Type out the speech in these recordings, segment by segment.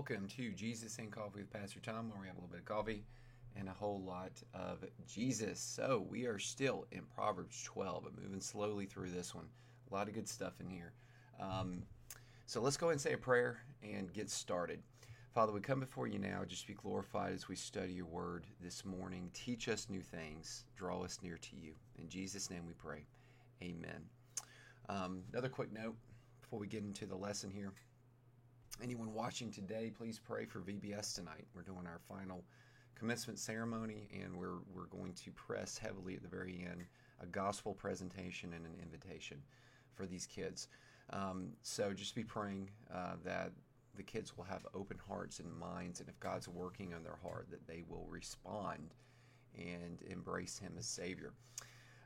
Welcome to Jesus and Coffee with Pastor Tom, where we have a little bit of coffee and a whole lot of Jesus. So we are still in Proverbs 12, but moving slowly through this one. A lot of good stuff in here. Um, so let's go ahead and say a prayer and get started. Father, we come before you now. Just be glorified as we study your word this morning. Teach us new things. Draw us near to you. In Jesus' name we pray. Amen. Um, another quick note before we get into the lesson here anyone watching today, please pray for VBS tonight. We're doing our final commencement ceremony, and we're we're going to press heavily at the very end a gospel presentation and an invitation for these kids. Um, so just be praying uh, that the kids will have open hearts and minds, and if God's working on their heart, that they will respond and embrace Him as Savior.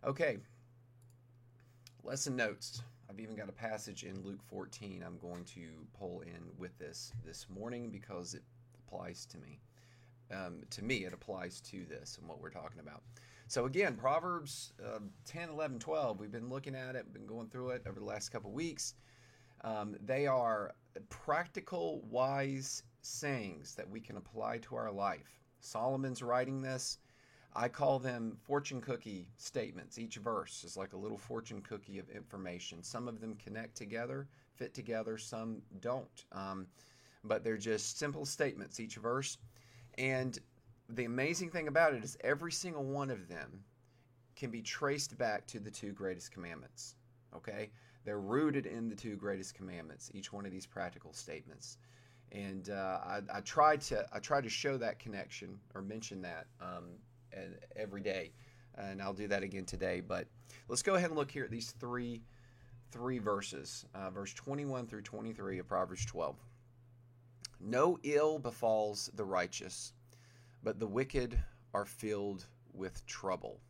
Okay, lesson notes. I've even got a passage in Luke 14 I'm going to pull in with this this morning because it applies to me. Um, to me, it applies to this and what we're talking about. So, again, Proverbs uh, 10, 11, 12, we've been looking at it, been going through it over the last couple weeks. Um, they are practical, wise sayings that we can apply to our life. Solomon's writing this I call them fortune cookie statements. Each verse is like a little fortune cookie of information. Some of them connect together, fit together, some don't. Um, but they're just simple statements, each verse. And the amazing thing about it is every single one of them can be traced back to the two greatest commandments. Okay? They're rooted in the two greatest commandments, each one of these practical statements. And uh, I, I tried to I tried to show that connection or mention that um, every day, and I'll do that again today. But let's go ahead and look here at these three three verses, uh, verse 21 through 23 of Proverbs 12. No ill befalls the righteous, but the wicked are filled with trouble.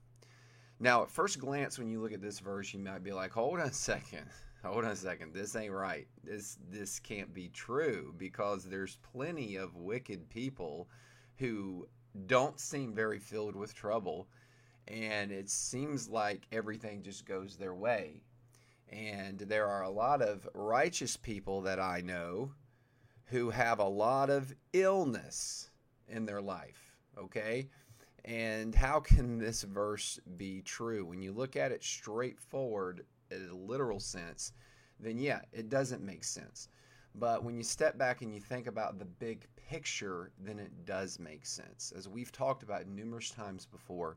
Now, at first glance, when you look at this verse, you might be like, "Hold on a second, hold on a second. This ain't right. This this can't be true because there's plenty of wicked people who don't seem very filled with trouble. And it seems like everything just goes their way. And there are a lot of righteous people that I know who have a lot of illness in their life. Okay? And how can this verse be true? When you look at it straightforward, in a literal sense, then yeah, it doesn't make sense. But when you step back and you think about the big picture, then it does make sense. As we've talked about numerous times before,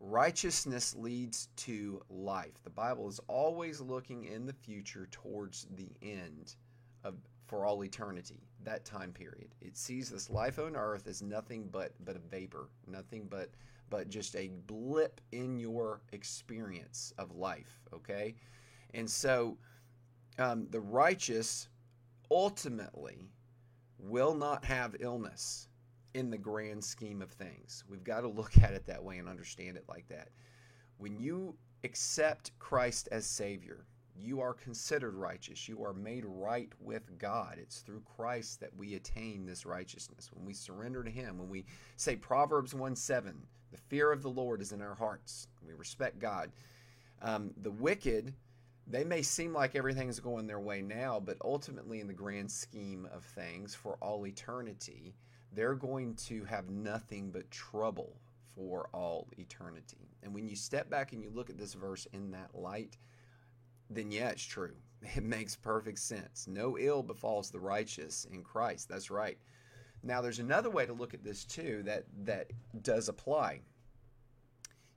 righteousness leads to life. The Bible is always looking in the future towards the end of for all eternity, that time period. It sees this life on earth as nothing but but a vapor, nothing but but just a blip in your experience of life, okay? And so um, the righteous ultimately will not have illness in the grand scheme of things. We've got to look at it that way and understand it like that. When you accept Christ as Savior, you are considered righteous. You are made right with God. It's through Christ that we attain this righteousness. When we surrender to Him, when we say Proverbs 1 7, the fear of the Lord is in our hearts, we respect God. Um, the wicked they may seem like everything's going their way now, but ultimately, in the grand scheme of things, for all eternity, they're going to have nothing but trouble for all eternity. And when you step back and you look at this verse in that light, then yeah, it's true. It makes perfect sense. No ill befalls the righteous in Christ. That's right. Now, there's another way to look at this too that that does apply.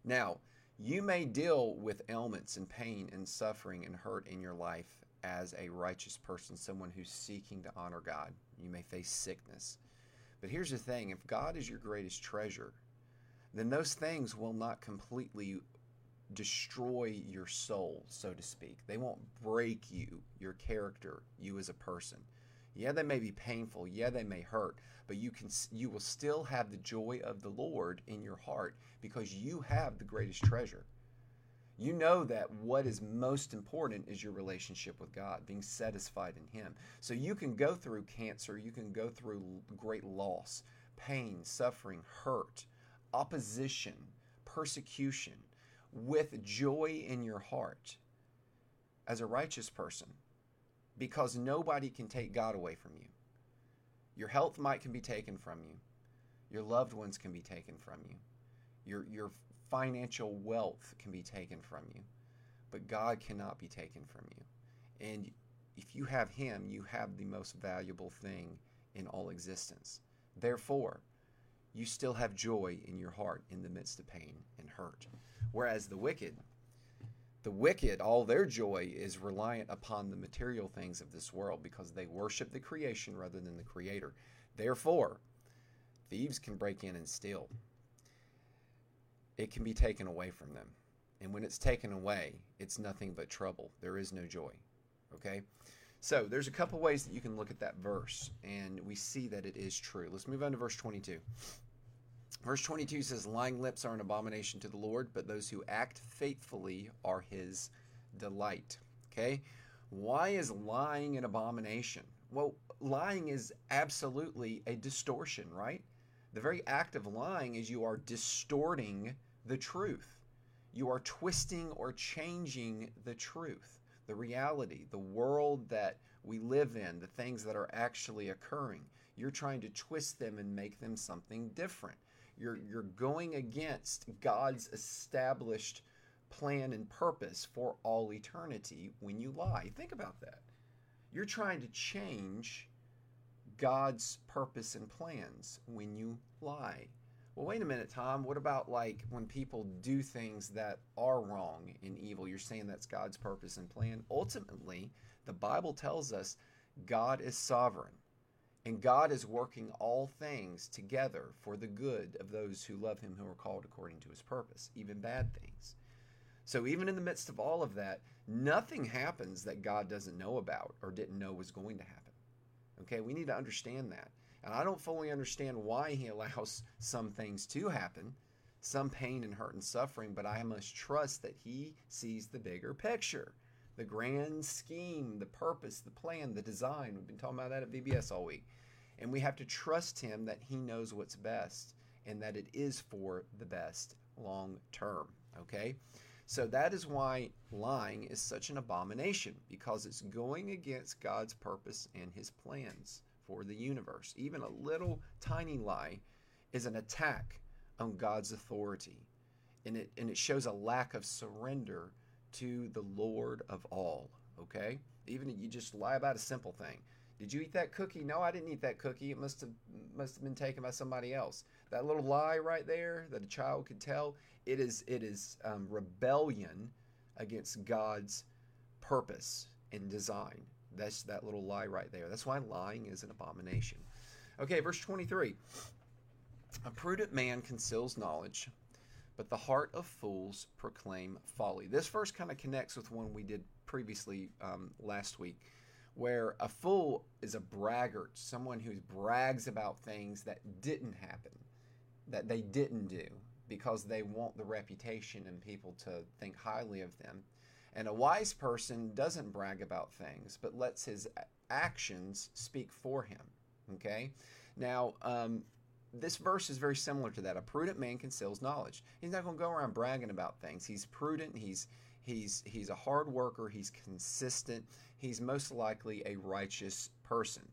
Now, you may deal with ailments and pain and suffering and hurt in your life as a righteous person, someone who's seeking to honor God. You may face sickness. But here's the thing if God is your greatest treasure, then those things will not completely destroy your soul, so to speak. They won't break you, your character, you as a person. Yeah, they may be painful. Yeah, they may hurt, but you can you will still have the joy of the Lord in your heart because you have the greatest treasure. You know that what is most important is your relationship with God, being satisfied in Him. So you can go through cancer, you can go through great loss, pain, suffering, hurt, opposition, persecution with joy in your heart as a righteous person because nobody can take God away from you. Your health might can be taken from you. Your loved ones can be taken from you. Your your financial wealth can be taken from you. But God cannot be taken from you. And if you have him, you have the most valuable thing in all existence. Therefore, you still have joy in your heart in the midst of pain and hurt. Whereas the wicked, the wicked, all their joy is reliant upon the material things of this world because they worship the creation rather than the creator. Therefore, thieves can break in and steal. It can be taken away from them. And when it's taken away, it's nothing but trouble. There is no joy. Okay? So there's a couple ways that you can look at that verse, and we see that it is true. Let's move on to verse 22. Verse 22 says, Lying lips are an abomination to the Lord, but those who act faithfully are his delight. Okay? Why is lying an abomination? Well, lying is absolutely a distortion, right? The very act of lying is you are distorting the truth. You are twisting or changing the truth, the reality, the world that we live in, the things that are actually occurring. You're trying to twist them and make them something different. You're, you're going against God's established plan and purpose for all eternity when you lie. Think about that. You're trying to change God's purpose and plans when you lie. Well, wait a minute, Tom. What about like when people do things that are wrong and evil? You're saying that's God's purpose and plan. Ultimately, the Bible tells us God is sovereign. And God is working all things together for the good of those who love him who are called according to his purpose, even bad things. So, even in the midst of all of that, nothing happens that God doesn't know about or didn't know was going to happen. Okay, we need to understand that. And I don't fully understand why he allows some things to happen, some pain and hurt and suffering, but I must trust that he sees the bigger picture the grand scheme, the purpose, the plan, the design. We've been talking about that at VBS all week. And we have to trust Him that He knows what's best and that it is for the best long term. Okay? So that is why lying is such an abomination because it's going against God's purpose and His plans for the universe. Even a little tiny lie is an attack on God's authority. And it, and it shows a lack of surrender to the Lord of all. Okay? Even if you just lie about a simple thing. Did you eat that cookie? No, I didn't eat that cookie. It must have must have been taken by somebody else. That little lie right there that a child could tell, it is it is um, rebellion against God's purpose and design. That's that little lie right there. That's why lying is an abomination. Okay, verse 23. A prudent man conceals knowledge, but the heart of fools proclaim folly. This verse kind of connects with one we did previously um, last week, where a fool is a braggart, someone who brags about things that didn't happen, that they didn't do, because they want the reputation and people to think highly of them. And a wise person doesn't brag about things, but lets his actions speak for him. Okay? Now, um, this verse is very similar to that. A prudent man conceals knowledge. He's not going to go around bragging about things. He's prudent. He's he's he's a hard worker. He's consistent. He's most likely a righteous person.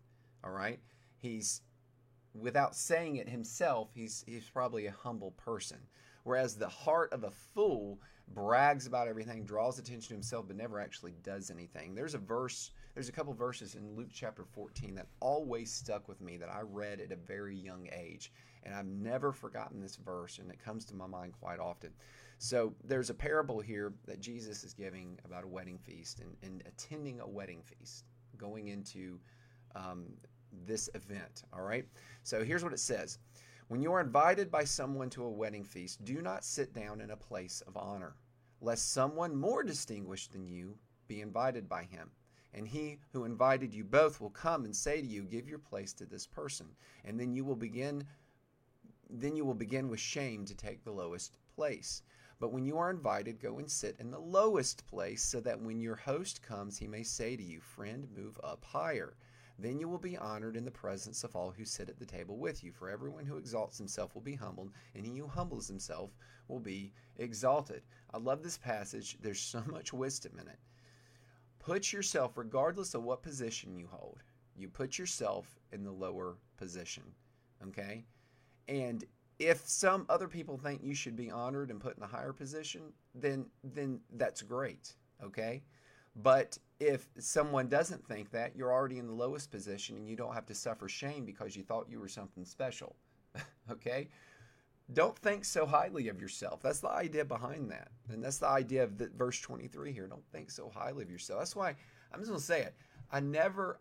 All right. He's without saying it himself. He's he's probably a humble person. Whereas the heart of a fool brags about everything, draws attention to himself, but never actually does anything. There's a verse, there's a couple verses in Luke chapter 14 that always stuck with me that I read at a very young age. And I've never forgotten this verse, and it comes to my mind quite often. So there's a parable here that Jesus is giving about a wedding feast and, and attending a wedding feast, going into um, this event. All right. So here's what it says. When you are invited by someone to a wedding feast, do not sit down in a place of honor, lest someone more distinguished than you be invited by him. And he who invited you both will come and say to you, Give your place to this person. And then you will begin then you will begin with shame to take the lowest place. But when you are invited, go and sit in the lowest place, so that when your host comes, he may say to you, Friend, move up higher. Then you will be honored in the presence of all who sit at the table with you. For everyone who exalts himself will be humbled, and he who humbles himself will be exalted. I love this passage. There's so much wisdom in it. Put yourself, regardless of what position you hold, You put yourself in the lower position. Okay? And if some other people think you should be honored and put in a higher position, then then that's great. Okay? But if someone doesn't think that, you're already in the lowest position and you don't have to suffer shame because you thought you were something special. okay? Don't think so highly of yourself. That's the idea behind that. And that's the idea of the, verse 23 here. Don't think so highly of yourself. That's why I'm just going to say it. I never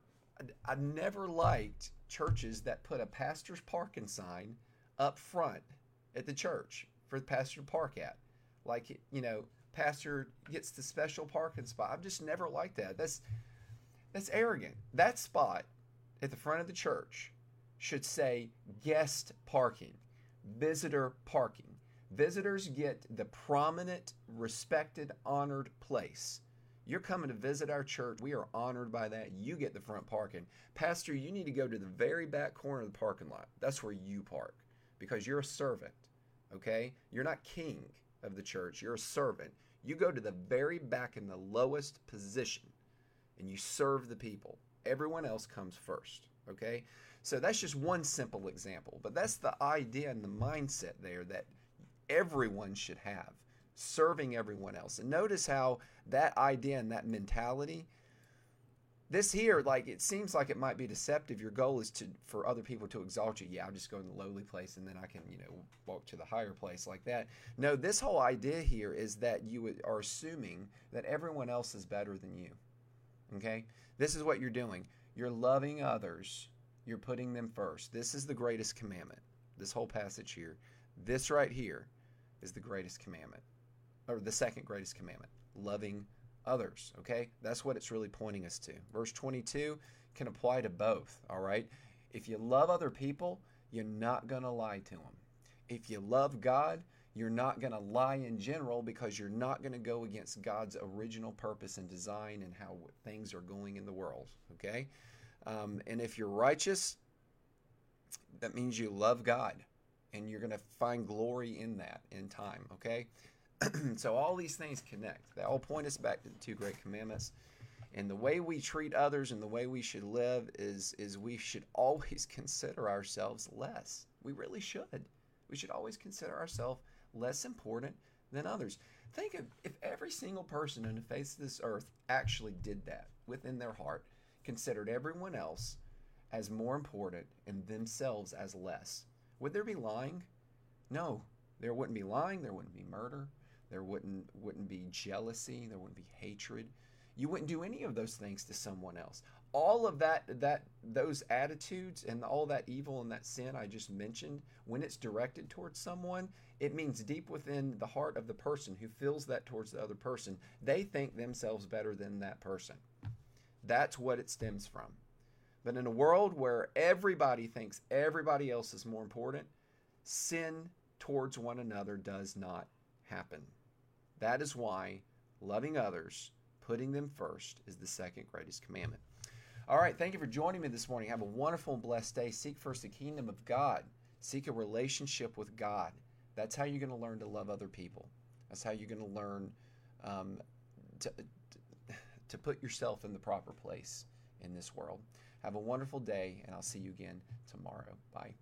I never liked churches that put a pastor's parking sign up front at the church for the pastor to park at. Like, you know, pastor gets the special parking spot. I've just never liked that. That's that's arrogant. That spot at the front of the church should say guest parking, visitor parking. Visitors get the prominent, respected, honored place. You're coming to visit our church. We are honored by that. You get the front parking. Pastor, you need to go to the very back corner of the parking lot. That's where you park because you're a servant, okay? You're not king of the church, you're a servant. You go to the very back in the lowest position and you serve the people. Everyone else comes first, okay? So that's just one simple example, but that's the idea and the mindset there that everyone should have serving everyone else. And notice how that idea and that mentality this here like it seems like it might be deceptive. Your goal is to for other people to exalt you. Yeah i'll just go in the lowly place and then i can you know walk to the higher place like that. No this whole idea here is that you are assuming that everyone else is better than you okay? This is what you're doing. You're loving others you're putting them first this is the greatest commandment this whole passage here this right here is the greatest commandment or the second greatest commandment loving others. Okay? That's what it's really pointing us to. Verse 22 can apply to both. All right? If you love other people, you're not going to lie to them. If you love God, you're not going to lie in general because you're not going to go against God's original purpose and design and how things are going in the world. Okay? Um, and if you're righteous, that means you love God and you're going to find glory in that in time. Okay? so all these things connect. They all point us back to the two great commandments. And the way we treat others and the way we should live is is we should always consider ourselves less. We really should. We should always consider ourselves less important than others. Think of if every single person on the face of this earth actually did that within their heart, considered everyone else as more important and themselves as less. Would there be lying? No, there wouldn't be lying, there wouldn't be murder, there wouldn't wouldn't be jealousy. There wouldn't be hatred. You wouldn't do any of those things to someone else. All of that that those attitudes and all that evil and that sin I just mentioned, when it's directed towards someone, it means deep within the heart of the person who feels that towards the other person, they think themselves better than that person. That's what it stems from. But in a world where everybody thinks everybody else is more important, sin towards one another does not happen. That is why loving others, putting them first, is the second greatest commandment. All right, thank you for joining me this morning. Have a wonderful and blessed day. Seek first the kingdom of God, seek a relationship with God. That's how you're going to learn to love other people. That's how you're going to learn um, to, to put yourself in the proper place in this world. Have a wonderful day, and I'll see you again tomorrow. Bye.